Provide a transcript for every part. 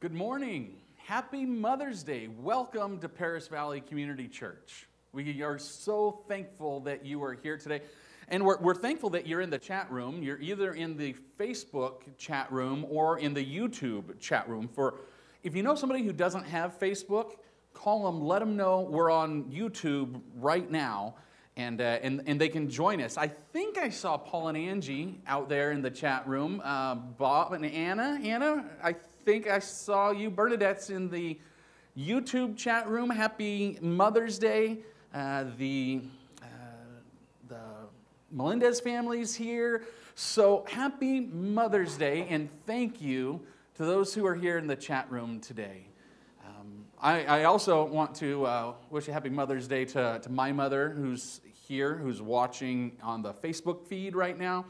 Good morning. Happy Mother's Day. Welcome to Paris Valley Community Church. We are so thankful that you are here today. And we're, we're thankful that you're in the chat room. You're either in the Facebook chat room or in the YouTube chat room. For if you know somebody who doesn't have Facebook, call them, let them know we're on YouTube right now. And, uh, and, and they can join us. I think I saw Paul and Angie out there in the chat room. Uh, Bob and Anna. Anna, I think I saw you. Bernadette's in the YouTube chat room. Happy Mother's Day. Uh, the, uh, the Melendez family's here. So happy Mother's Day, and thank you to those who are here in the chat room today. Um, I, I, also want to uh, wish a happy Mother's Day to, to my mother, who's here, who's watching on the Facebook feed right now.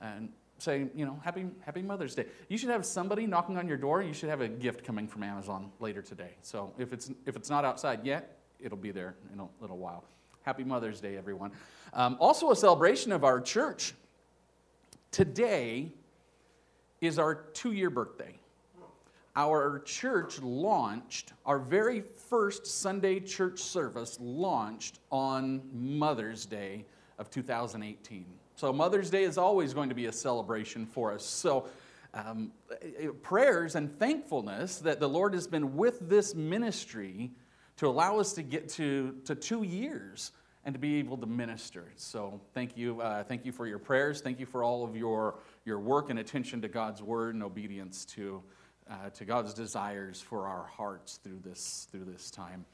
And say, you know, happy, happy Mother's Day. You should have somebody knocking on your door. You should have a gift coming from Amazon later today. So if it's, if it's not outside yet, it'll be there in a little while. Happy Mother's Day, everyone. Um, also, a celebration of our church. Today is our two year birthday. Our church launched, our very first Sunday church service launched on Mother's Day of 2018. So, Mother's Day is always going to be a celebration for us. So, um, prayers and thankfulness that the Lord has been with this ministry to allow us to get to, to two years and to be able to minister. So, thank you. Uh, thank you for your prayers. Thank you for all of your, your work and attention to God's word and obedience to, uh, to God's desires for our hearts through this, through this time.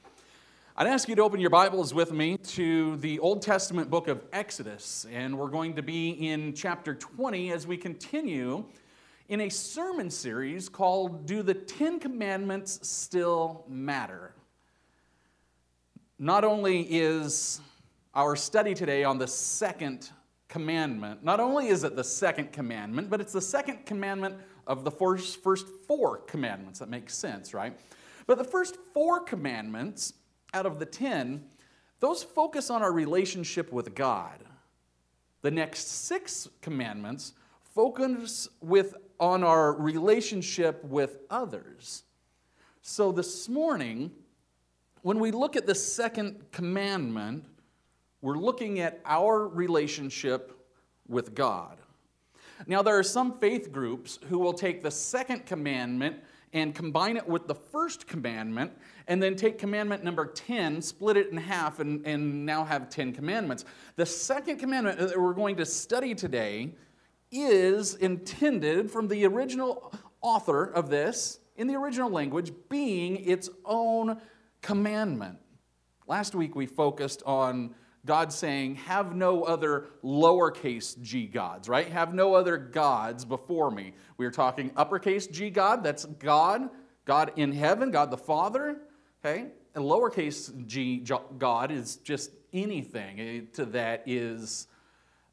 I'd ask you to open your Bibles with me to the Old Testament book of Exodus, and we're going to be in chapter 20 as we continue in a sermon series called Do the Ten Commandments Still Matter? Not only is our study today on the second commandment, not only is it the second commandment, but it's the second commandment of the first, first four commandments. That makes sense, right? But the first four commandments out of the 10, those focus on our relationship with God. The next six commandments focus with, on our relationship with others. So this morning, when we look at the second commandment, we're looking at our relationship with God. Now, there are some faith groups who will take the second commandment and combine it with the first commandment, and then take commandment number 10, split it in half, and, and now have 10 commandments. The second commandment that we're going to study today is intended from the original author of this, in the original language, being its own commandment. Last week we focused on God saying, Have no other lowercase g gods, right? Have no other gods before me. We are talking uppercase g God, that's God, God in heaven, God the Father, okay? And lowercase g God is just anything eh, to that is.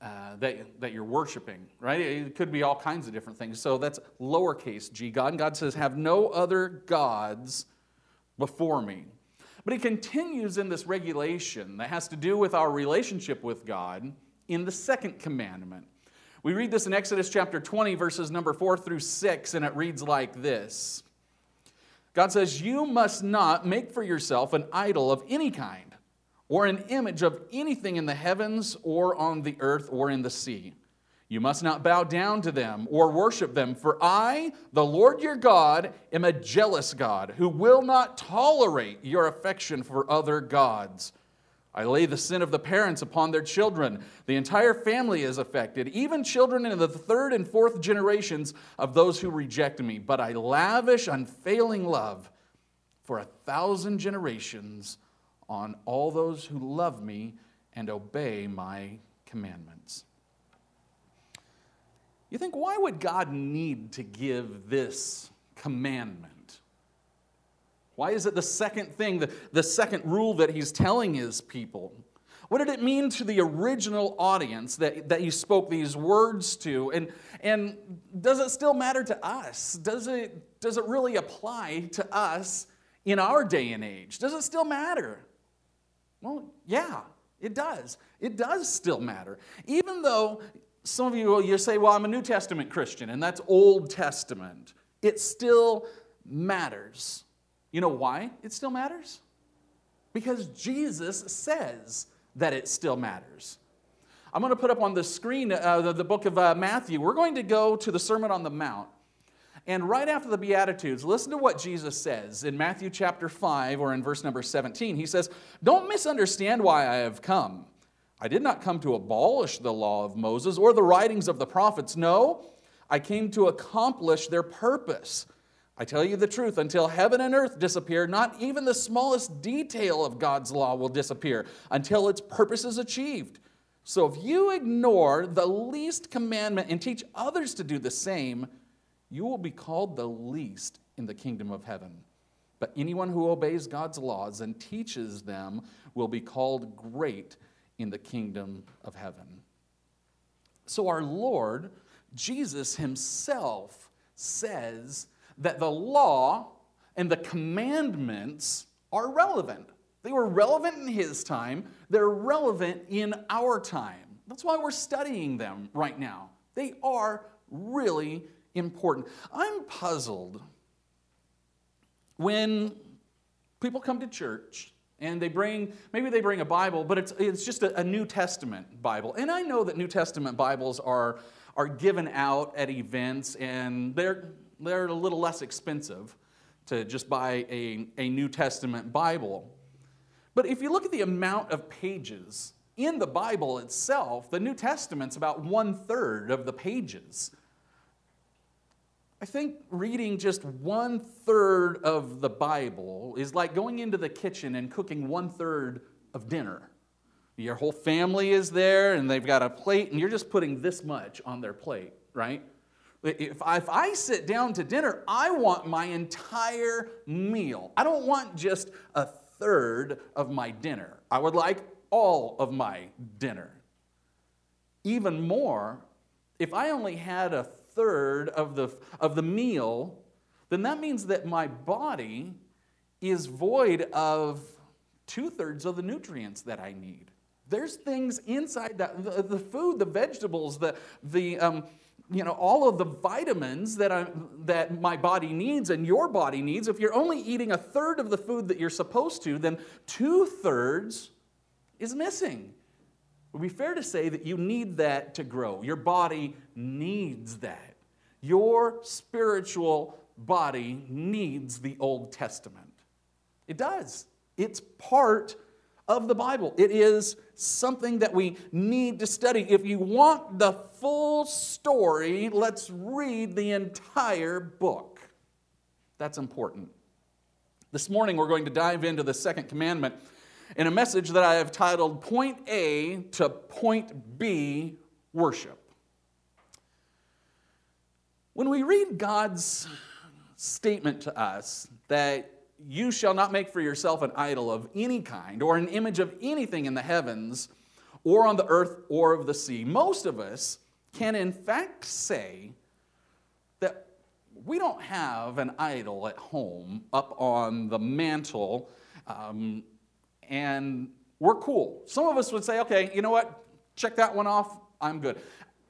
Uh, that, that you're worshiping, right? It could be all kinds of different things. So that's lowercase g God. And God says, Have no other gods before me. But he continues in this regulation that has to do with our relationship with God in the second commandment. We read this in Exodus chapter 20, verses number 4 through 6, and it reads like this God says, You must not make for yourself an idol of any kind, or an image of anything in the heavens, or on the earth, or in the sea. You must not bow down to them or worship them, for I, the Lord your God, am a jealous God who will not tolerate your affection for other gods. I lay the sin of the parents upon their children. The entire family is affected, even children in the third and fourth generations of those who reject me. But I lavish unfailing love for a thousand generations on all those who love me and obey my commandments. You think, why would God need to give this commandment? Why is it the second thing, the, the second rule that he's telling his people? What did it mean to the original audience that, that he spoke these words to? And, and does it still matter to us? Does it, does it really apply to us in our day and age? Does it still matter? Well, yeah, it does. It does still matter. Even though some of you you say, well, I'm a New Testament Christian, and that's Old Testament. It still matters. You know why it still matters? Because Jesus says that it still matters. I'm going to put up on the screen uh, the, the, book of uh, Matthew. We're going to go to the Sermon on the Mount. And right after the Beatitudes, listen to what Jesus says in Matthew chapter 5 or in verse number 17. He says, Don't misunderstand why I have come. I did not come to abolish the law of Moses or the writings of the prophets. No, I came to accomplish their purpose. I tell you the truth, until heaven and earth disappear, not even the smallest detail of God's law will disappear until its purpose is achieved. So if you ignore the least commandment and teach others to do the same, you will be called the least in the kingdom of heaven. But anyone who obeys God's laws and teaches them will be called great in the kingdom of heaven. So, our Lord, Jesus Himself, says that the law and the commandments are relevant. They were relevant in His time, they're relevant in our time. That's why we're studying them right now. They are really important. I'm puzzled when people come to church and they bring maybe they bring a bible but it's, it's just a, a, new testament bible and i know that new testament bibles are, are given out at events and they're, they're a little less expensive to just buy a, a new testament bible but if you look at the amount of pages in the bible itself the new testament's about one third of the pages I think reading just one third of the Bible is like going into the kitchen and cooking one third of dinner. Your whole family is there and they've got a plate, and you're just putting this much on their plate, right? If I, if I sit down to dinner, I want my entire meal. I don't want just a third of my dinner. I would like all of my dinner. Even more, if I only had a third of the, of the meal, then that means that my body is void of two thirds of the nutrients that I need. There's things inside that the, the food, the vegetables, the, the um, you know, all of the vitamins that, I, that my body needs and your body needs. If you're only eating a third of the food that you're supposed to, then two thirds is missing. It would be fair to say that you need that to grow. Your body needs that. Your spiritual body needs the Old Testament. It does. It's part of the Bible. It is something that we need to study. If you want the full story, let's read the entire book. That's important. This morning, we're going to dive into the second commandment in a message that I have titled Point A to Point B Worship. When we read God's statement to us that you shall not make for yourself an idol of any kind or an image of anything in the heavens or on the earth or of the sea, most of us can in fact say that we don't have an idol at home up on the mantle um, and we're cool. Some of us would say, okay, you know what? Check that one off. I'm good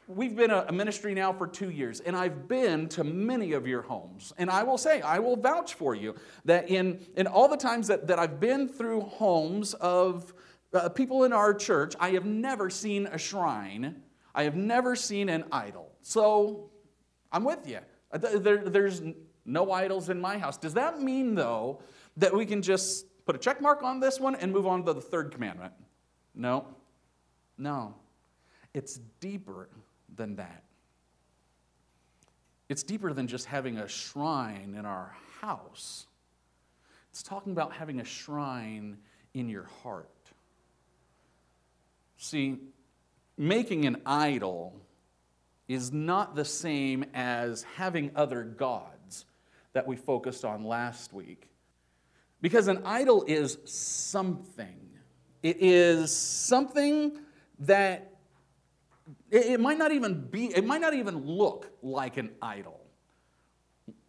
we've been a ministry now for two years, and I've been to many of your homes. And I will say, I will vouch for you that in, in all the times that, that I've been through homes of uh, people in our church, I have never seen a shrine, I have never seen an idol. So I'm with you. Uh, there, there's no idols in my house. Does that mean, though, that we can just put a check mark on this one and move on to the third commandment? No. No. It's deeper than that. It's deeper than just having a shrine in our house. It's talking about having a shrine in your heart. See, making an idol is not the same as having other gods that we focused on last week. Because an idol is something, it is something that it, might not even be, it might not even look like an idol.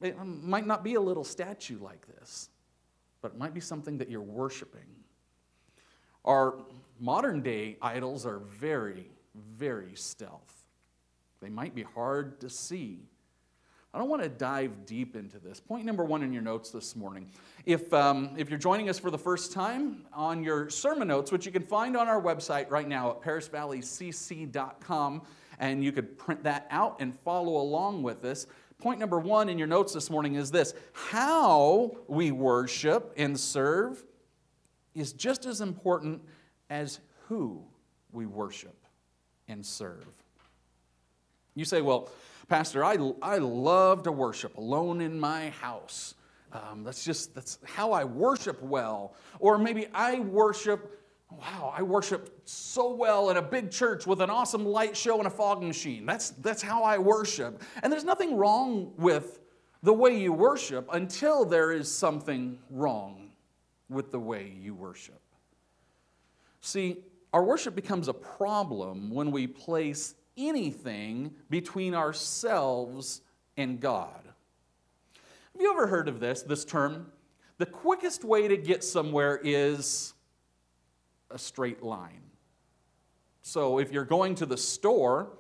It might not be a little statue like this, but it might be something that you're worshiping. Our modern day idols are very, very stealth. They might be hard to see, I don't want to dive deep into this. Point number one in your notes this morning. If, um, if you're joining us for the first time, on your sermon notes, which you can find on our website right now at parisvalleycc.com, and you could print that out and follow along with us. Point number one in your notes this morning is this how we worship and serve is just as important as who we worship and serve. You say, well, Pastor, I, I love to worship alone in my house. Um, that's just that's how I worship well. Or maybe I worship, wow, I worship so well in a big church with an awesome light show and a fog machine. That's, that's how I worship. And there's nothing wrong with the way you worship until there is something wrong with the way you worship. See, our worship becomes a problem when we place anything between ourselves and God. Have you ever heard of this, this term? The quickest way to get somewhere is a straight line. So if you're going to the store,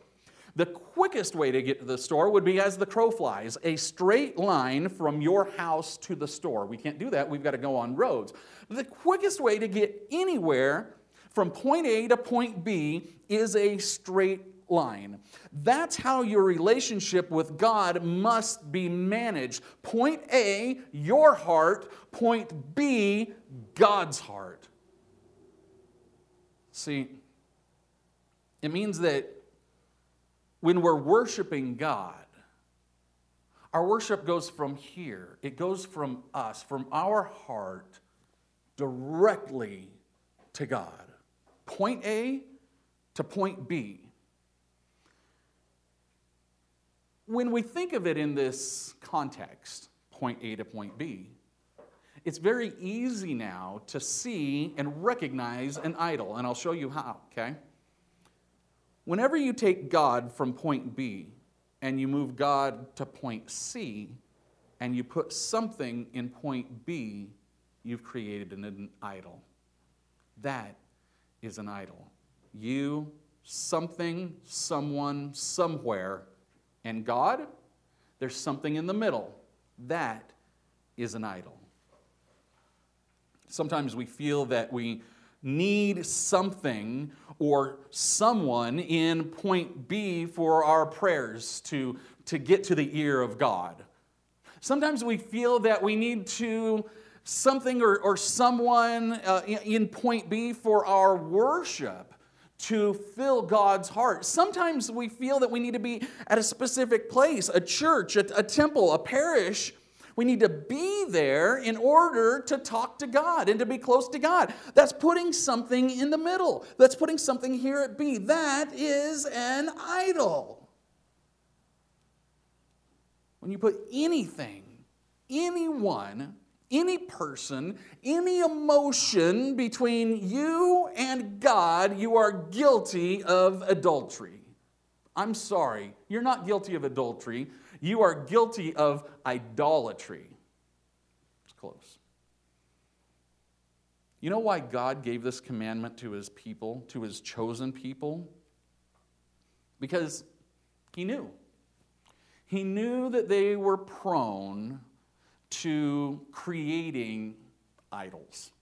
the quickest way to get to the store would be as the crow flies, a straight line from your house to the store. We can't do that, we've got to go on roads. The quickest way to get anywhere from point A to point B is a straight line. That's how your relationship with God must be managed. Point A, your heart. Point B, God's heart. See, it means that when we're worshiping God, our worship goes from here, it goes from us, from our heart, directly to God. Point A to point B. When we think of it in this context, point A to point B, it's very easy now to see and recognize an idol, and I'll show you how, okay? Whenever you take God from point B and you move God to point C and you put something in point B, you've created an idol. That is an idol. You, something, someone, somewhere and God, there's something in the middle. That is an idol. Sometimes we feel that we need something or someone in point B for our prayers to, to get to the ear of God. Sometimes we feel that we need to something or, or someone uh, in point B for our worship to fill God's heart. Sometimes we feel that we need to be at a specific place, a church, a, a, temple, a parish. We need to be there in order to talk to God and to be close to God. That's putting something in the middle. That's putting something here at B. That is an idol. When you put anything, anyone, any person, any emotion between you and God, you are guilty of adultery. I'm sorry, you're not guilty of adultery. You are guilty of idolatry. It's close. You know why God gave this commandment to his people, to his chosen people? Because he knew. He knew that they were prone to creating idols.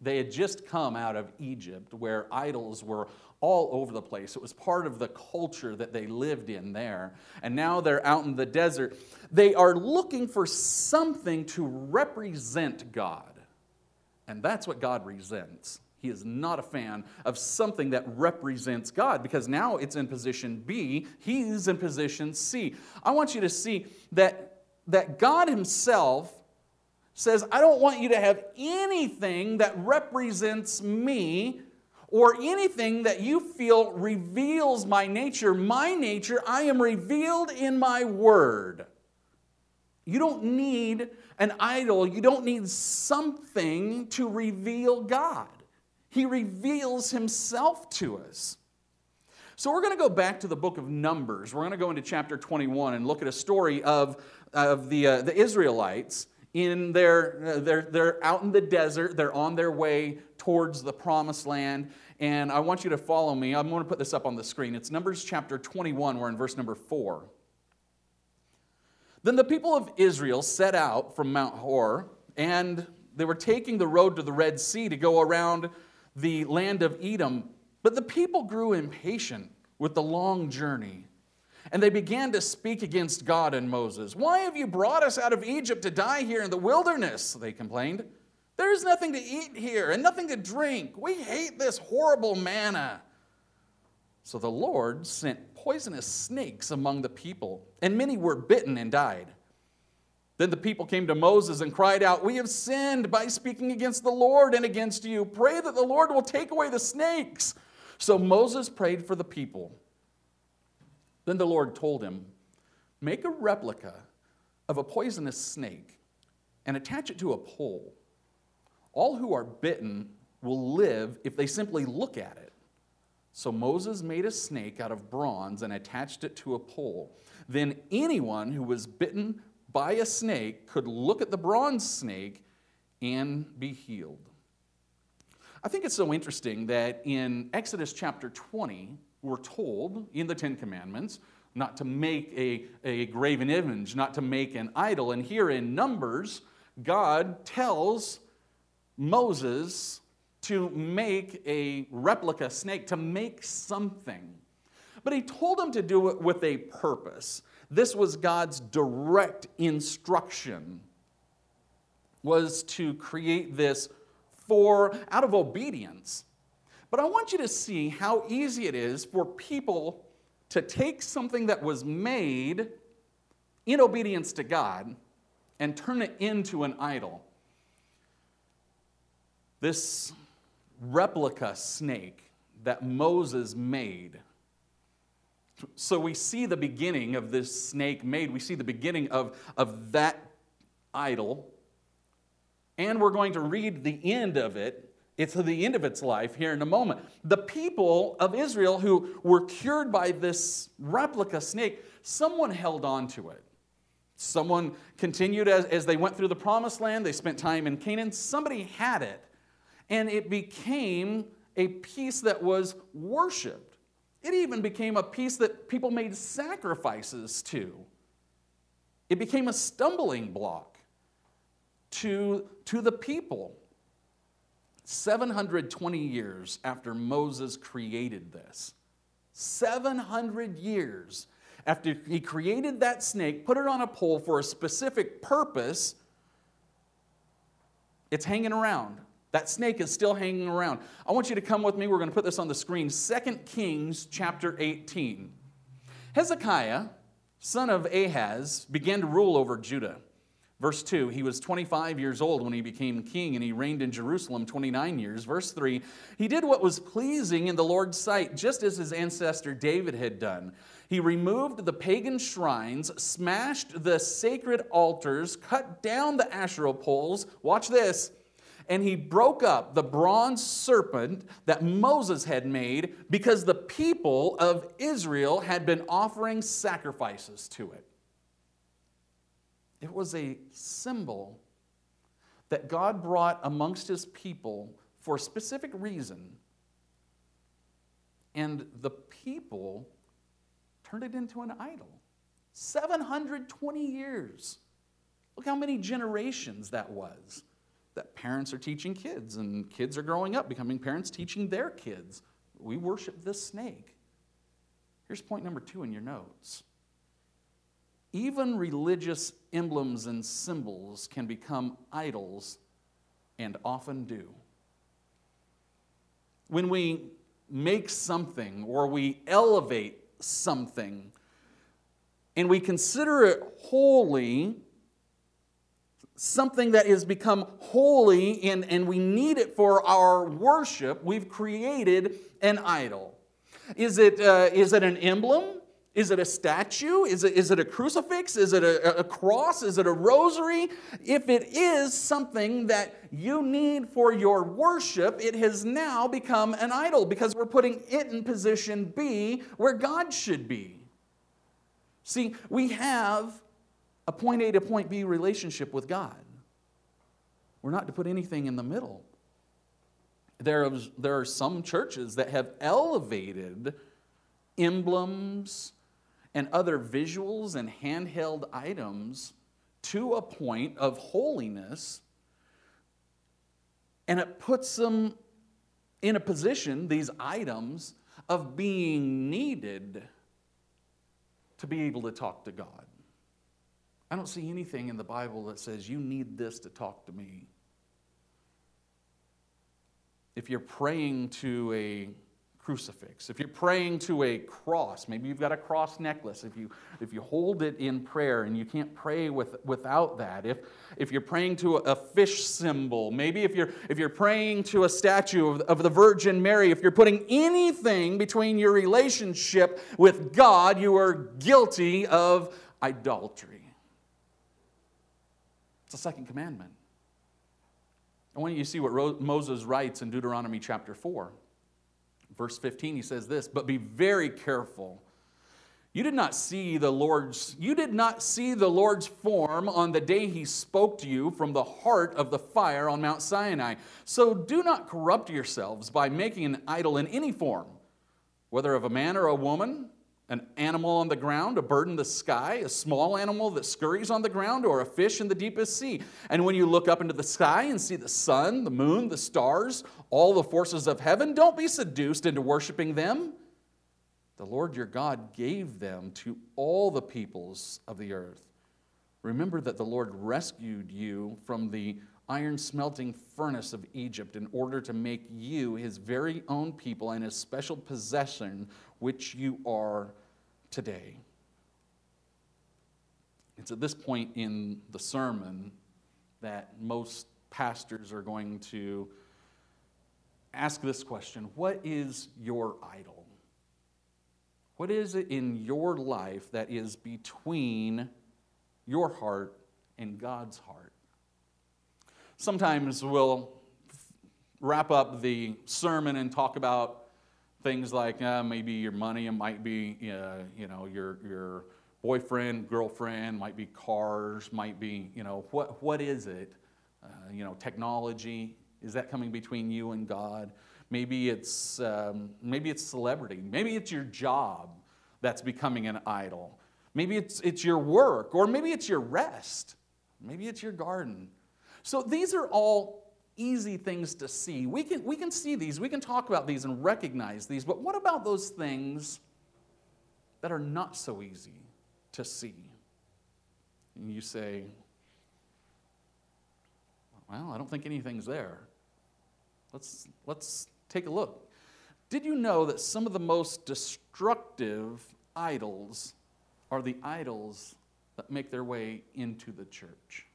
They had just come out of Egypt where idols were all over the place. It was part of the culture that they lived in there. And now they're out in the desert. They are looking for something to represent God. And that's what God resents. He is not a fan of something that represents God because now it's in position B, he's in position C. I want you to see that that God Himself says, I don't want you to have anything that represents me or anything that you feel reveals my nature. My nature, I am revealed in my word. You don't need an idol, you don't need something to reveal God. He reveals Himself to us. So we're going to go back to the book of Numbers. We're going to go into chapter 21 and look at a story of of the, uh, the Israelites in their, uh, they're, they're out in the desert, they're on their way towards the promised land. And I want you to follow me. I'm going to put this up on the screen. It's Numbers chapter 21, we're in verse number 4. Then the people of Israel set out from Mount Hor, and they were taking the road to the Red Sea to go around the land of Edom. But the people grew impatient with the long journey. And they began to speak against God and Moses. Why have you brought us out of Egypt to die here in the wilderness? They complained. There is nothing to eat here and nothing to drink. We hate this horrible manna. So the Lord sent poisonous snakes among the people, and many were bitten and died. Then the people came to Moses and cried out, We have sinned by speaking against the Lord and against you. Pray that the Lord will take away the snakes. So Moses prayed for the people. Then the Lord told him, Make a replica of a poisonous snake and attach it to a pole. All who are bitten will live if they simply look at it. So Moses made a snake out of bronze and attached it to a pole. Then anyone who was bitten by a snake could look at the bronze snake and be healed. I think it's so interesting that in Exodus chapter 20, we're told in the Ten Commandments not to make a, a graven image, not to make an idol. And here in Numbers, God tells Moses to make a replica snake, to make something. But he told him to do it with a purpose. This was God's direct instruction was to create this for out of obedience. But I want you to see how easy it is for people to take something that was made in obedience to God and turn it into an idol. This replica snake that Moses made. So we see the beginning of this snake made. We see the beginning of, of that idol. And we're going to read the end of it. It's the end of its life here in a moment. The people of Israel who were cured by this replica snake, someone held on to it. Someone continued as, as they went through the promised land. They spent time in Canaan. Somebody had it and it became a piece that was worshiped. It even became a piece that people made sacrifices to. It became a stumbling block to, to the people. 720 years after Moses created this, 700 years after he created that snake, put it on a pole for a specific purpose, it's hanging around. That snake is still hanging around. I want you to come with me. We're going to put this on the screen. 2 Kings chapter 18. Hezekiah, son of Ahaz, began to rule over Judah. Verse 2, he was 25 years old when he became king, and he reigned in Jerusalem 29 years. Verse 3, he did what was pleasing in the Lord's sight, just as his ancestor David had done. He removed the pagan shrines, smashed the sacred altars, cut down the Asherah poles. Watch this and he broke up the bronze serpent that Moses had made because the people of Israel had been offering sacrifices to it. It was a symbol that God brought amongst his people for a specific reason. And the people turned it into an idol. 720 years. Look how many generations that was that parents are teaching kids, and kids are growing up, becoming parents, teaching their kids. We worship this snake. Here's point number two in your notes. Even religious emblems and symbols can become idols and often do. When we make something or we elevate something and we consider it holy something that has become holy and, and we need it for our worship, we've created an idol. Is it, uh, is it an emblem? Is it a statue? Is it, is it a crucifix? Is it a, a cross? Is it a rosary? If it is something that you need for your worship, it has now become an idol because we're putting it in position B where God should be. See, we have a point A to point B relationship with God. We're not to put anything in the middle. There, is, there are some churches that have elevated emblems and other visuals and handheld items to a point of holiness, and it puts them in a position, these items, of being needed to be able to talk to God. I don't see anything in the Bible that says you need this to talk to me. If you're praying to a crucifix, if you're praying to a cross, maybe you've got a cross necklace, if you, if you hold it in prayer and you can't pray with, without that, if, if you're praying to a, fish symbol, maybe if you're, if you're praying to a statue of, of the Virgin Mary, if you're putting anything between your relationship with God, you are guilty of idolatry. It's the second commandment. I want you to see what Moses writes in Deuteronomy chapter 4. Verse 15, he says this, but be very careful. You did not see the Lord's you did not see the Lord's form on the day he spoke to you from the heart of the fire on Mount Sinai. So do not corrupt yourselves by making an idol in any form, whether of a man or a woman, an animal on the ground, a bird in the sky, a small animal that scurries on the ground, or a fish in the deepest sea. And when you look up into the sky and see the sun, the moon, the stars, all the forces of heaven, don't be seduced into worshiping them. The Lord your God gave them to all the peoples of the earth. Remember that the Lord rescued you from the iron smelting furnace of Egypt in order to make you his very own people and his special possession, which you are today. It's at this point in the sermon that most pastors are going to ask this question What is your idol? What is it in your life that is between your heart and God's heart? Sometimes we'll wrap up the sermon and talk about things like uh, maybe your money, it might be uh, you know your your boyfriend, girlfriend, might be cars, might be you know what what is it? Uh, you know technology is that coming between you and God? Maybe it's um, maybe it's celebrity. Maybe it's your job that's becoming an idol. Maybe it's it's your work, or maybe it's your rest. Maybe it's your garden. So these are all easy things to see. We can, we can see these, we can talk about these and recognize these, but what about those things that are not so easy to see? And you say, well, I don't think anything's there. Let's, let's take a look. Did you know that some of the most destructive idols are the idols that make their way into the church?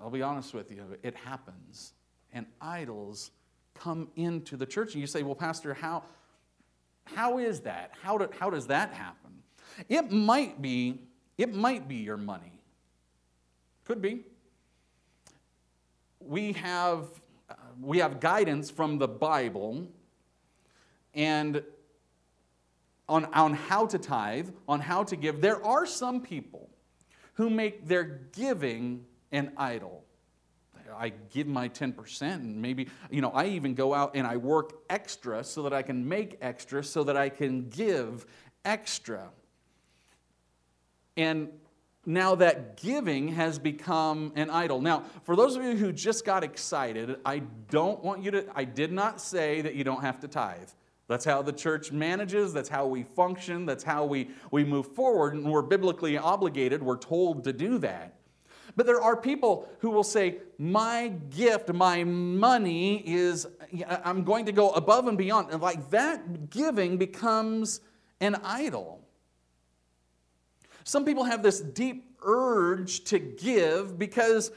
I'll be honest with you, it happens. And idols come into the church. And you say, well, Pastor, how, how is that? How, do, how does that happen? It might be, it might be your money. Could be. We have, uh, we have guidance from the Bible and on, on how to tithe, on how to give. There are some people who make their giving an idol. I give my 10%, and maybe, you know, I even go out and I work extra so that I can make extra, so that I can give extra. And now that giving has become an idol. Now, for those of you who just got excited, I don't want you to, I did not say that you don't have to tithe. That's how the church manages, that's how we function, that's how we, we move forward, and we're biblically obligated, we're told to do that. But there are people who will say, My gift, my money is, I'm going to go above and beyond. And like that giving becomes an idol. Some people have this deep urge to give because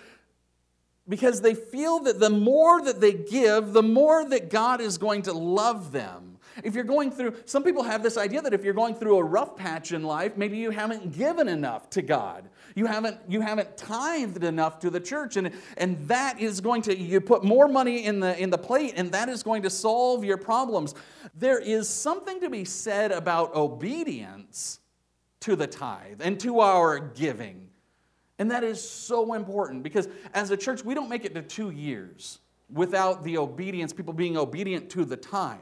because they feel that the more that they give, the more that God is going to love them. If you're going through, some people have this idea that if you're going through a rough patch in life, maybe you haven't given enough to God. You haven't, you haven't tithed enough to the church. And, and that is going to, you put more money in the, in the plate, and that is going to solve your problems. There is something to be said about obedience to the tithe and to our giving. And that is so important because as a church, we don't make it to two years without the obedience, people being obedient to the tithe.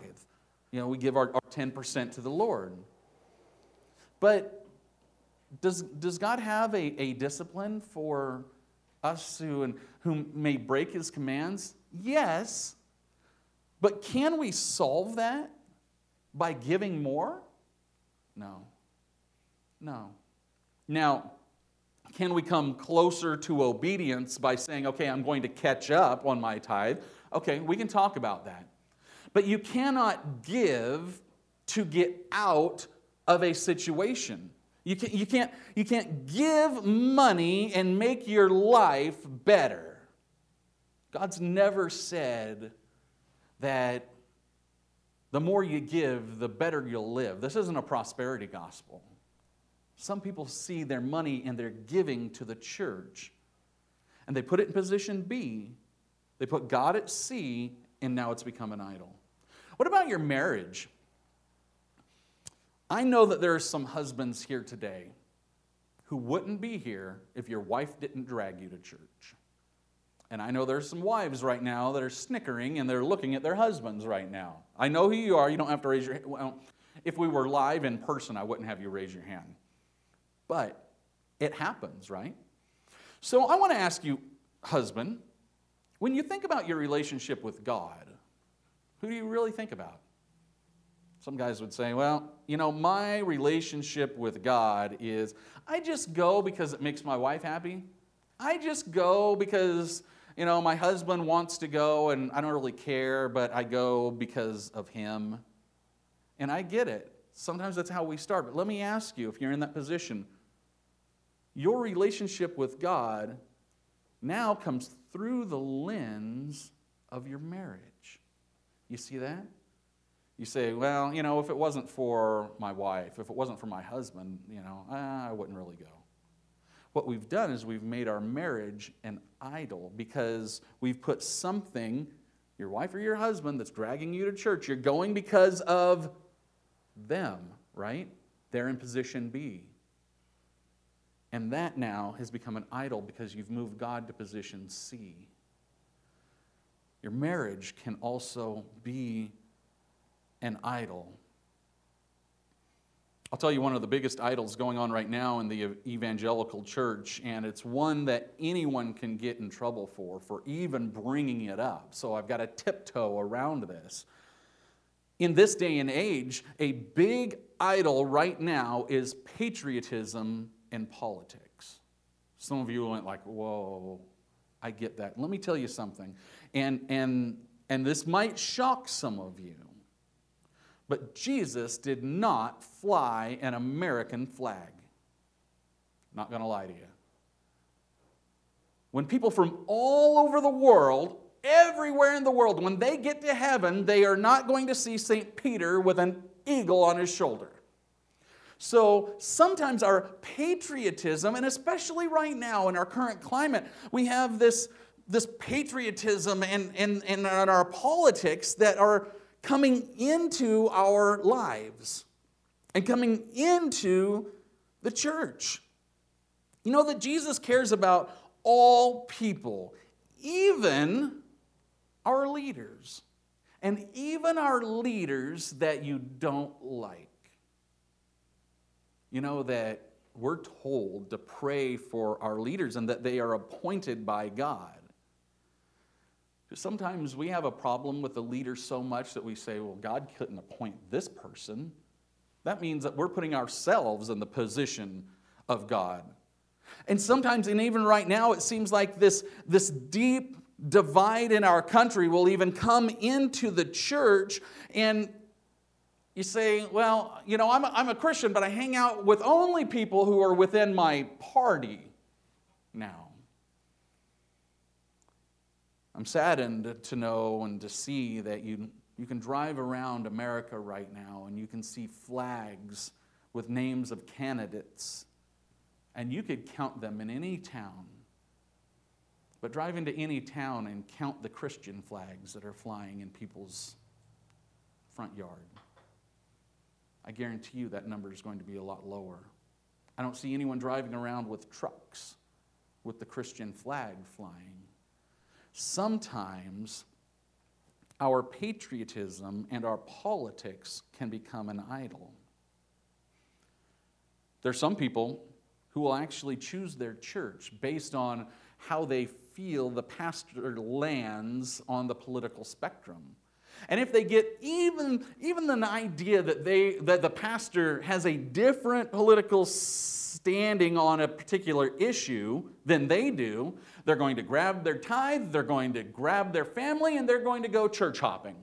You know, we give our, our 10% to the Lord. But does, does God have a, a discipline for us who, and, who may break his commands? Yes. But can we solve that by giving more? No. No. Now, can we come closer to obedience by saying, okay, I'm going to catch up on my tithe? Okay, we can talk about that. But you cannot give to get out of a situation. You, can't, you, can't, you can't give money and make your life better. God's never said that the more you give, the better you'll live. This isn't a prosperity gospel. Some people see their money and their giving to the church, and they put it in position B. They put God at C, and now it's become an idol. What about your marriage? I know that there are some husbands here today who wouldn't be here if your wife didn't drag you to church. And I know there's some wives right now that are snickering and they're looking at their husbands right now. I know who you are. You don't have to raise your hand. Well, if we were live in person, I wouldn't have you raise your hand. But it happens, right? So I want to ask you, husband, when you think about your relationship with God, who do you really think about? Some guys would say, well, you know, my relationship with God is I just go because it makes my wife happy. I just go because, you know, my husband wants to go and I don't really care, but I go because of him. And I get it. Sometimes that's how we start. But let me ask you if you're in that position, your relationship with God now comes through the lens of your marriage. You see that? You say, well, you know, if it wasn't for my wife, if it wasn't for my husband, you know, I wouldn't really go. What we've done is we've made our marriage an idol because we've put something, your wife or your husband, that's dragging you to church. You're going because of them, right? They're in position B. And that now has become an idol because you've moved God to position C. Your marriage can also be an idol. I'll tell you one of the biggest idols going on right now in the evangelical church, and it's one that anyone can get in trouble for, for even bringing it up. So I've got to tiptoe around this. In this day and age, a big idol right now is patriotism in politics. Some of you went like, whoa, I get that. Let me tell you something. And, and, and this might shock some of you, but Jesus did not fly an American flag. Not going to lie to you. When people from all over the world, everywhere in the world, when they get to heaven, they are not going to see St. Peter with an eagle on his shoulder. So sometimes our patriotism, and especially right now in our current climate, we have this, this patriotism and, and, and our politics that are coming into our lives and coming into the church. You know that Jesus cares about all people, even our leaders, and even our leaders that you don't like. You know that we're told to pray for our leaders and that they are appointed by God. Because sometimes we have a problem with the leader so much that we say, well, God couldn't appoint this person. That means that we're putting ourselves in the position of God. And sometimes, and even right now, it seems like this, this deep divide in our country will even come into the church and you say, well, you know, I'm a, I'm a Christian, but I hang out with only people who are within my party now. I'm saddened to know and to see that you, you can drive around America right now and you can see flags with names of candidates, and you could count them in any town. But drive into any town and count the Christian flags that are flying in people's front yard. I guarantee you that number is going to be a lot lower. I don't see anyone driving around with trucks with the Christian flag flying. Sometimes our patriotism and our politics can become an idol. There are some people who will actually choose their church based on how they feel the pastor lands on the political spectrum. And if they get even, even an idea that, they, that the pastor has a different political standing on a particular issue than they do, they're going to grab their tithe, they're going to grab their family, and they're going to go church hopping.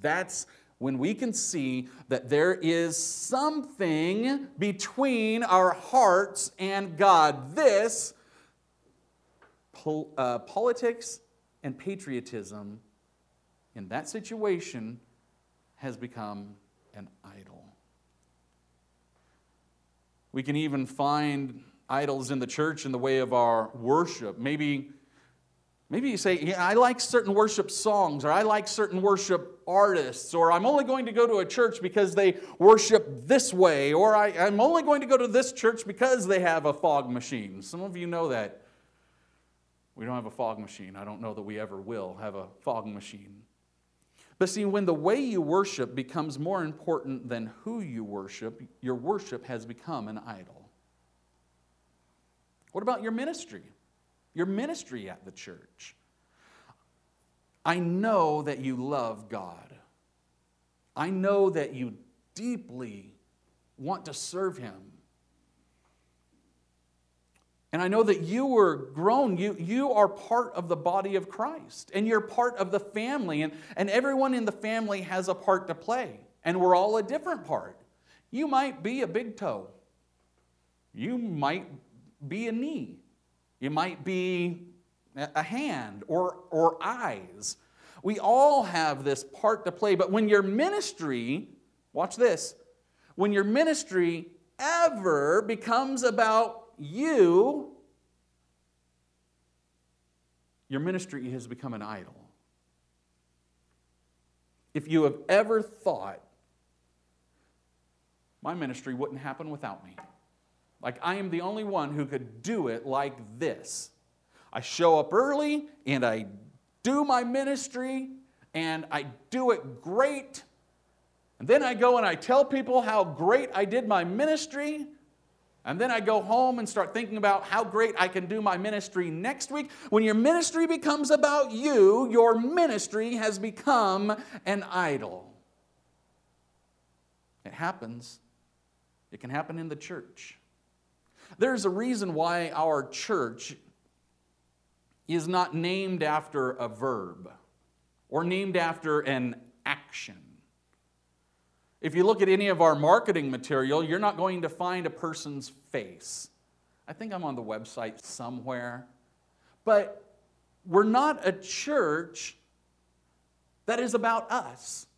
That's when we can see that there is something between our hearts and God. This, uh, politics and patriotism, in that situation, has become an idol. We can even find idols in the church in the way of our worship. Maybe, maybe you say, yeah, I like certain worship songs, or I like certain worship artists, or I'm only going to go to a church because they worship this way, or I, I'm only going to go to this church because they have a fog machine. Some of you know that. We don't have a fog machine. I don't know that we ever will have a fog machine. But see, when the way you worship becomes more important than who you worship, your worship has become an idol. What about your ministry? Your ministry at the church. I know that you love God. I know that you deeply want to serve Him. And I know that you were grown. You, you are part of the body of Christ, and you're part of the family, and, and everyone in the family has a part to play, and we're all a different part. You might be a big toe, you might be a knee, you might be a hand or, or eyes. We all have this part to play, but when your ministry, watch this, when your ministry ever becomes about you, your ministry has become an idol. If you have ever thought, my ministry wouldn't happen without me. Like I am the only one who could do it like this. I show up early and I do my ministry and I do it great. And then I go and I tell people how great I did my ministry. And then I go home and start thinking about how great I can do my ministry next week. When your ministry becomes about you, your ministry has become an idol. It happens. It can happen in the church. There's a reason why our church is not named after a verb or named after an action. If you look at any of our marketing material, you're not going to find a person's face. I think I'm on the website somewhere. But we're not a church that is about us.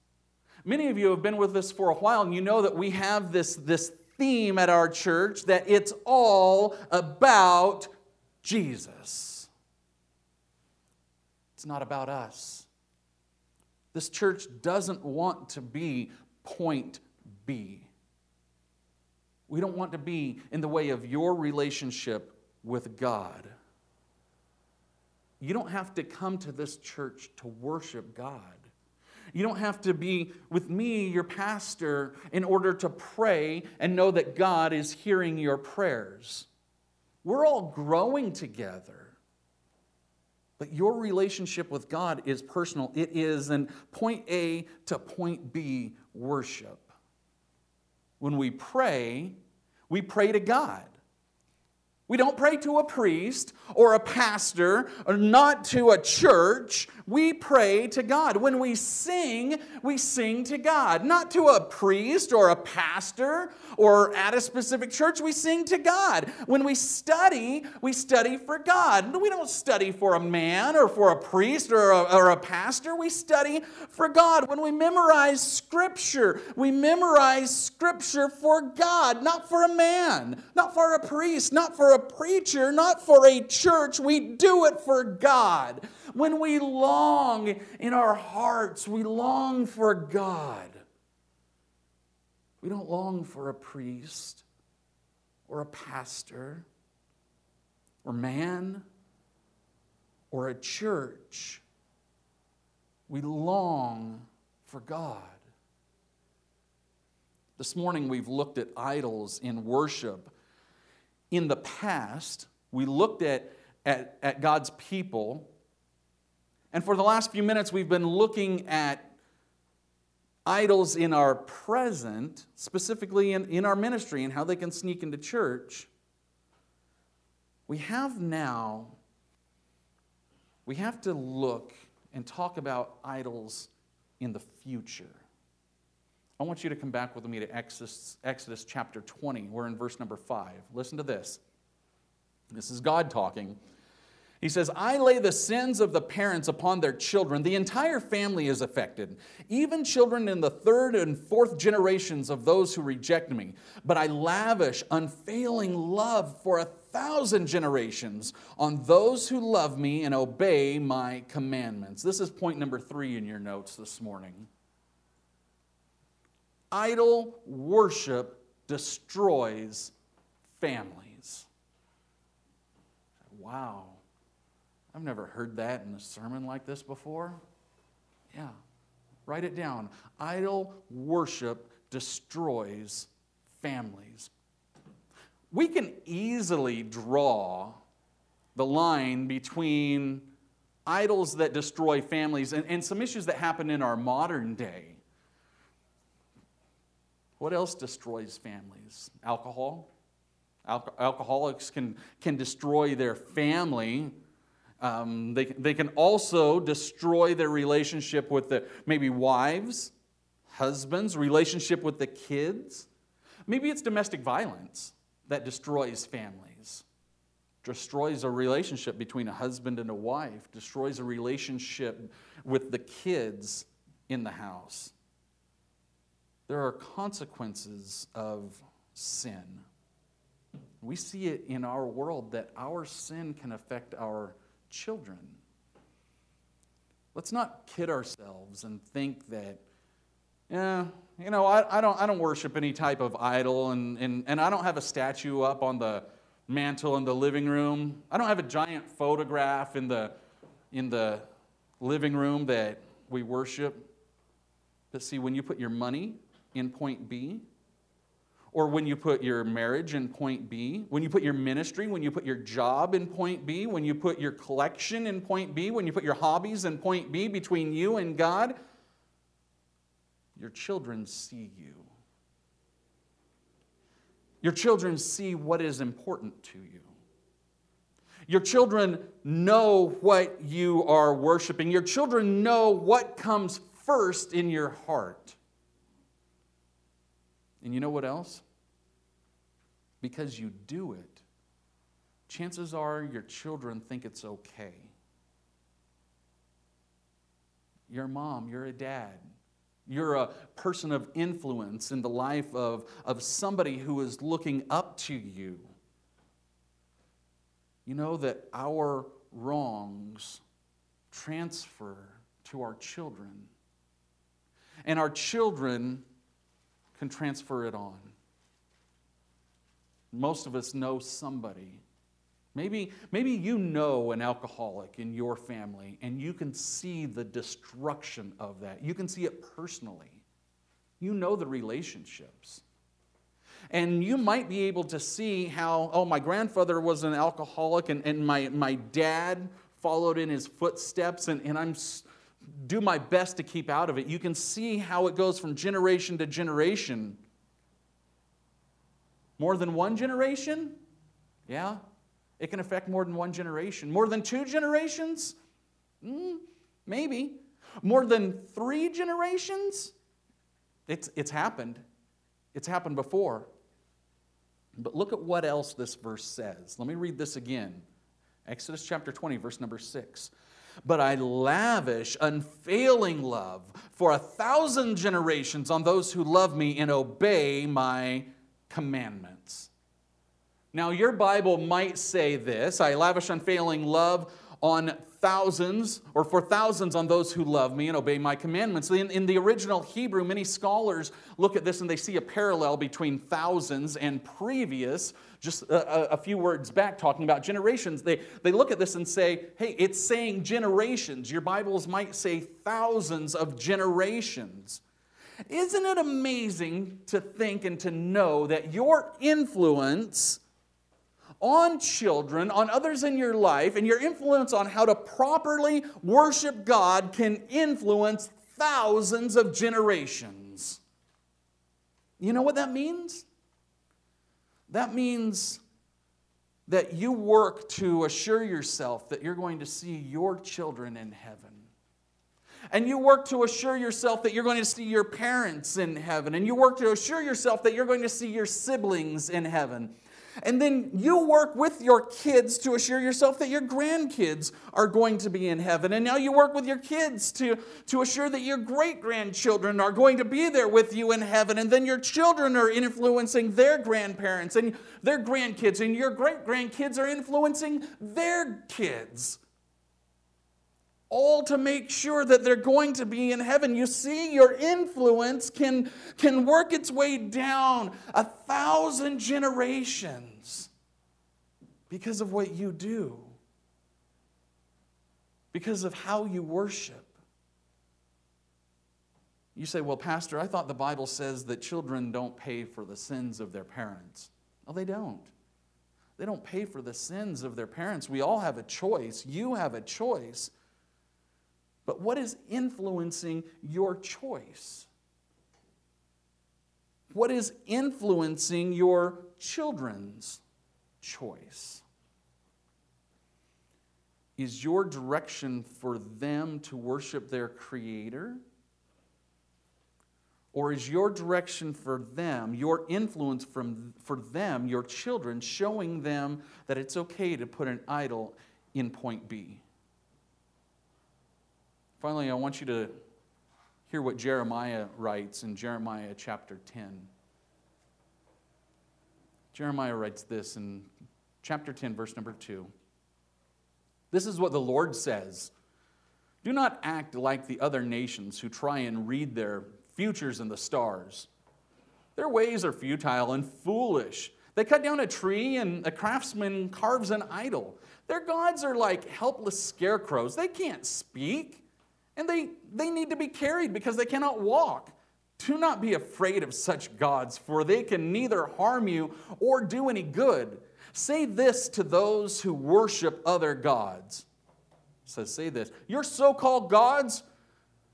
Many of you have been with us for a while, and you know that we have this, this theme at our church that it's all about Jesus. It's not about us. This church doesn't want to be point B. We don't want to be in the way of your relationship with God. You don't have to come to this church to worship God. You don't have to be with me, your pastor, in order to pray and know that God is hearing your prayers. We're all growing together. But your relationship with God is personal. It is in point A to point B worship. When we pray, we pray to God. We don't pray to a priest or a pastor or not to a church. We pray to God. When we sing, we sing to God. Not to a priest or a pastor or at a specific church. We sing to God. When we study, we study for God. We don't study for a man or for a priest or a, or a pastor. We study for God. When we memorize Scripture, we memorize Scripture for God, not for a man, not for a priest, not for a a preacher, not for a church. We do it for God. When we long in our hearts, we long for God. We don't long for a priest or a pastor or man or a church. We long for God. This morning we've looked at idols in worship. In the past, we looked at, at, at God's people. And for the last few minutes, we've been looking at idols in our present, specifically in, in our ministry and how they can sneak into church. We have now, we have to look and talk about idols in the future. I want you to come back with me to Exodus, Exodus chapter 20. We're in verse number 5. Listen to this. This is God talking. He says, I lay the sins of the parents upon their children. The entire family is affected, even children in the third and fourth generations of those who reject me. But I lavish unfailing love for a thousand generations on those who love me and obey my commandments. This is point number three in your notes this morning. Idol worship destroys families. Wow. I've never heard that in a sermon like this before. Yeah, write it down. Idol worship destroys families. We can easily draw the line between idols that destroy families and, and some issues that happen in our modern day. What else destroys families? Alcohol. Al- alcoholics can, can destroy their family um, they, they can also destroy their relationship with the maybe wives, husbands, relationship with the kids. Maybe it's domestic violence that destroys families, destroys a relationship between a husband and a wife, destroys a relationship with the kids in the house. There are consequences of sin. We see it in our world that our sin can affect our children. Let's not kid ourselves and think that, yeah, you know, I, I, don't, I don't worship any type of idol, and, and, and I don't have a statue up on the mantle in the living room. I don't have a giant photograph in the, in the living room that we worship. But see, when you put your money in point B, or when you put your marriage in point B, when you put your ministry, when you put your job in point B, when you put your collection in point B, when you put your hobbies in point B between you and God, your children see you. Your children see what is important to you. Your children know what you are worshiping. Your children know what comes first in your heart. And you know what else? Because you do it, chances are your children think it's okay. You're a mom, you're a dad, you're a person of influence in the life of, of somebody who is looking up to you. You know that our wrongs transfer to our children, and our children can transfer it on. Most of us know somebody. Maybe, maybe you know an alcoholic in your family and you can see the destruction of that. You can see it personally. You know the relationships. And you might be able to see how, oh, my grandfather was an alcoholic and, and my, my dad followed in his footsteps, and, and I'm do my best to keep out of it. You can see how it goes from generation to generation. More than one generation? Yeah, it can affect more than one generation. More than two generations? Mm, maybe. More than three generations? It's, it's happened. It's happened before. But look at what else this verse says. Let me read this again. Exodus chapter 20, verse number 6 but I lavish unfailing love for a thousand generations on those who love me and obey my commandments. Now, your Bible might say this I lavish unfailing love on thousands, or for thousands on those who love me and obey my commandments. In, in, the original Hebrew, many scholars look at this and they see a parallel between thousands and previous just a, a, few words back talking about generations, they, they look at this and say, hey, it's saying generations. Your Bibles might say thousands of generations. Isn't it amazing to think and to know that your influence on children, on others in your life, and your influence on how to properly worship God can influence thousands of generations? You know what that means? That means that you work to assure yourself that you're going to see your children in heaven. And you work to assure yourself that you're going to see your parents in heaven. And you work to assure yourself that you're going to see your siblings in heaven. And then you work with your kids to assure yourself that your grandkids are going to be in heaven. And now you work with your kids to, to assure that your great grandchildren are going to be there with you in heaven. And then your children are influencing their grandparents and their grandkids. And your great grandkids are influencing their kids all to make sure that they're going to be in heaven. You see, your influence can, can work its way down a thousand generations because of what you do, because of how you worship. You say, Well, Pastor, I thought the Bible says that children don't pay for the sins of their parents. Well, they don't. They don't pay for the sins of their parents. We all have a choice. You have a choice but what is influencing your choice? What is influencing your children's choice? Is your direction for them to worship their Creator? Or is your direction for them, your influence from, for them, your children, showing them that it's okay to put an idol in point B? Finally, I want you to hear what Jeremiah writes in Jeremiah chapter 10. Jeremiah writes this in chapter 10, verse number 2. This is what the Lord says Do not act like the other nations who try and read their futures in the stars. Their ways are futile and foolish. They cut down a tree and a craftsman carves an idol. Their gods are like helpless scarecrows. They can't speak and they, they need to be carried because they cannot walk. Do not be afraid of such gods, for they can neither harm you or do any good. Say this to those who worship other gods. says, say this Your so called gods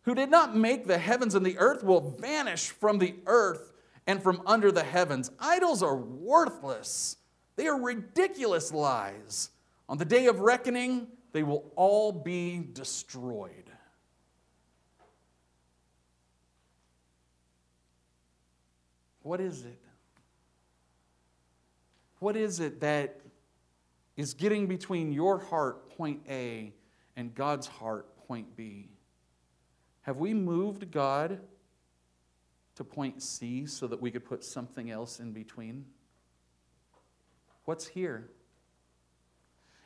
who did not make the heavens and the earth will vanish from the earth and from under the heavens. Idols are worthless, they are ridiculous lies. On the day of reckoning, they will all be destroyed. What is it? What is it that is getting between your heart, point A, and God's heart, point B? Have we moved God to point C so that we could put something else in between? What's here?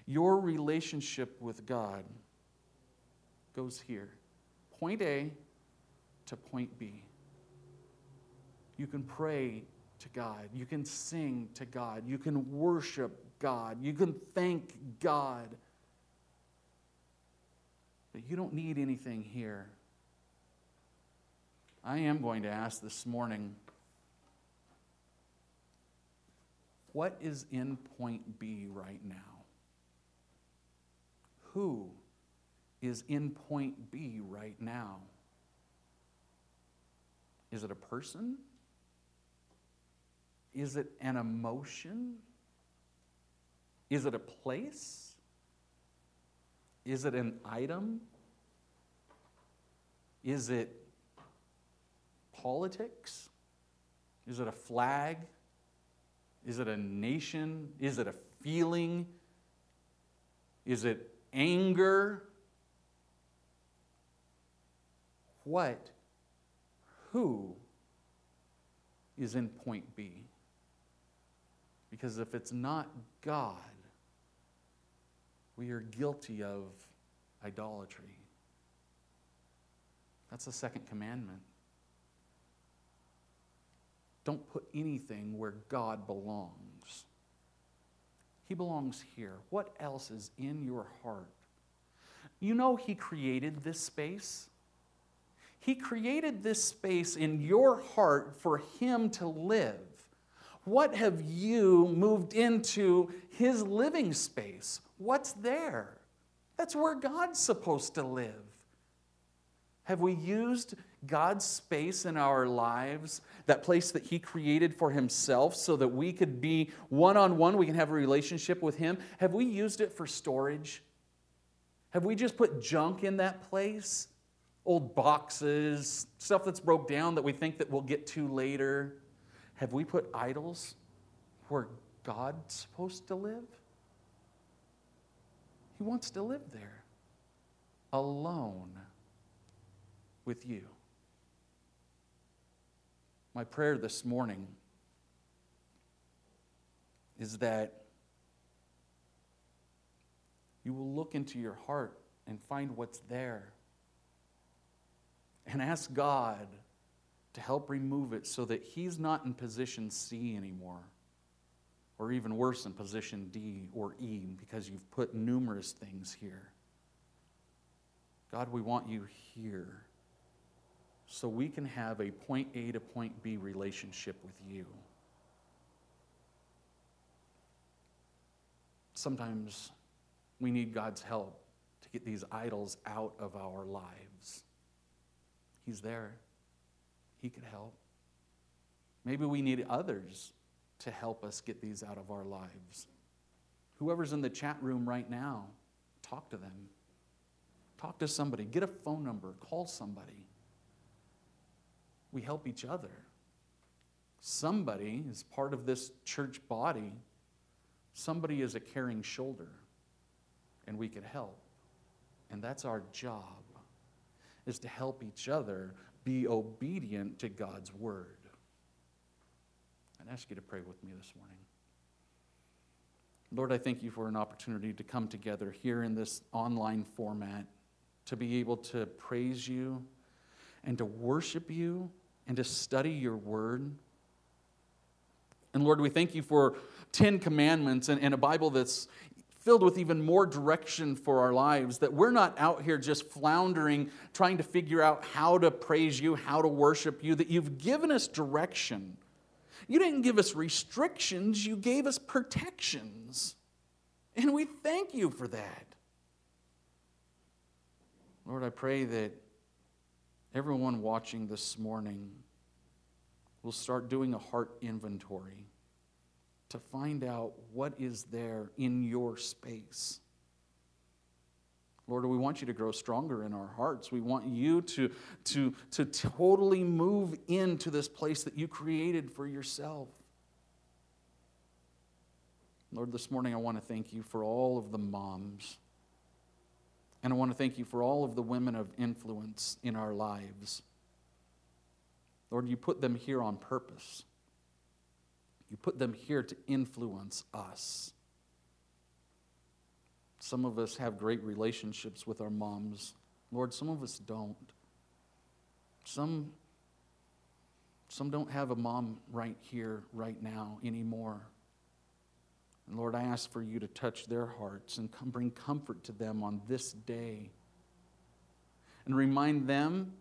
Your relationship with God goes here. Point A to point B. You can pray to God. You can sing to God. You can worship God. You can thank God. But you don't need anything here. I am going to ask this morning what is in point B right now? Who is in point B right now? Is it a person? Is it an emotion? Is it a place? Is it an item? Is it politics? Is it a flag? Is it a nation? Is it a feeling? Is it anger? What? Who is in point B? Because if it's not God, we are guilty of idolatry. That's the second commandment. Don't put anything where God belongs. He belongs here. What else is in your heart? You know, He created this space. He created this space in your heart for Him to live. What have you moved into His living space? What's there? That's where God's supposed to live. Have we used God's space in our lives, that place that He created for Himself, so that we could be one on one, we can have a relationship with Him? Have we used it for storage? Have we just put junk in that place? Old boxes, stuff that's broke down that we think that we'll get to later. Have we put idols where God's supposed to live? He wants to live there alone with you. My prayer this morning is that you will look into your heart and find what's there and ask God to help remove it so that He's not in position C anymore, or even worse, in position D or E, because you've put numerous things here. God, we want you here so we can have a point A to point B relationship with you. Sometimes we need God's help to get these idols out of our lives. He's there, He could help. Maybe we need others to help us get these out of our lives. Whoever's in the chat room right now, talk to them. Talk to somebody. Get a phone number. Call somebody we help each other. Somebody is part of this church body, somebody is a caring shoulder, and we could help. And that's our job, is to help each other be obedient to God's word. I'd ask you to pray with me this morning. Lord, I thank you for an opportunity to come together here in this online format, to be able to praise you and to worship you and to study your word. And Lord, we thank you for 10 commandments and, and a Bible that's filled with even more direction for our lives, that we're not out here just floundering, trying to figure out how to praise you, how to worship you, that you've given us direction. You didn't give us restrictions, you gave us protections. And we thank you for that. Lord, I pray that everyone watching this morning will start doing a heart inventory to find out what is there in your space. Lord, we want you to grow stronger in our hearts. We want you to, to, to totally move into this place that you created for yourself. Lord, this morning I want to thank you for all of the moms and I want to thank you for all of the women of influence in our lives. Lord, you put them here on purpose. You put them here to influence us. Some of us have great relationships with our moms. Lord, some of us don't. Some, some don't have a mom right here, right now anymore. And Lord, I ask for you to touch their hearts and come bring comfort to them on this day. And remind them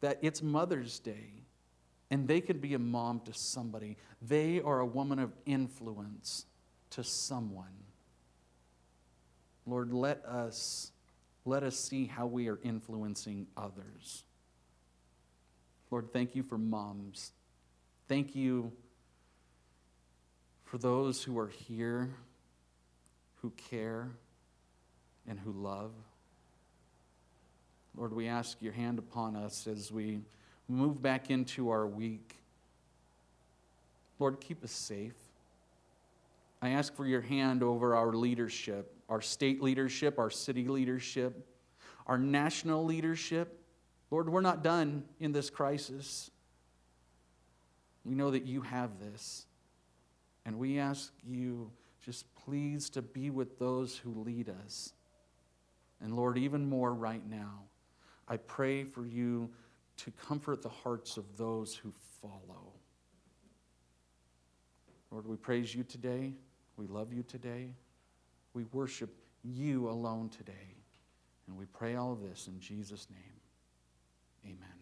that it's Mother's Day and they could be a mom to somebody. They are a woman of influence to someone. Lord, let us let us see how we are influencing others. Lord, thank you for moms. Thank you for those who are here, who care, and who love. Lord, we ask your hand upon us as we move back into our week. Lord, keep us safe. I ask for your hand over our leadership, our state leadership, our city leadership, our national leadership. Lord, we're not done in this crisis. We know that you have this. And we ask you just please to be with those who lead us. And Lord, even more right now, I pray for you to comfort the hearts of those who follow. Lord, we praise you today. We love you today. We worship you alone today. And we pray all of this in Jesus' name. Amen.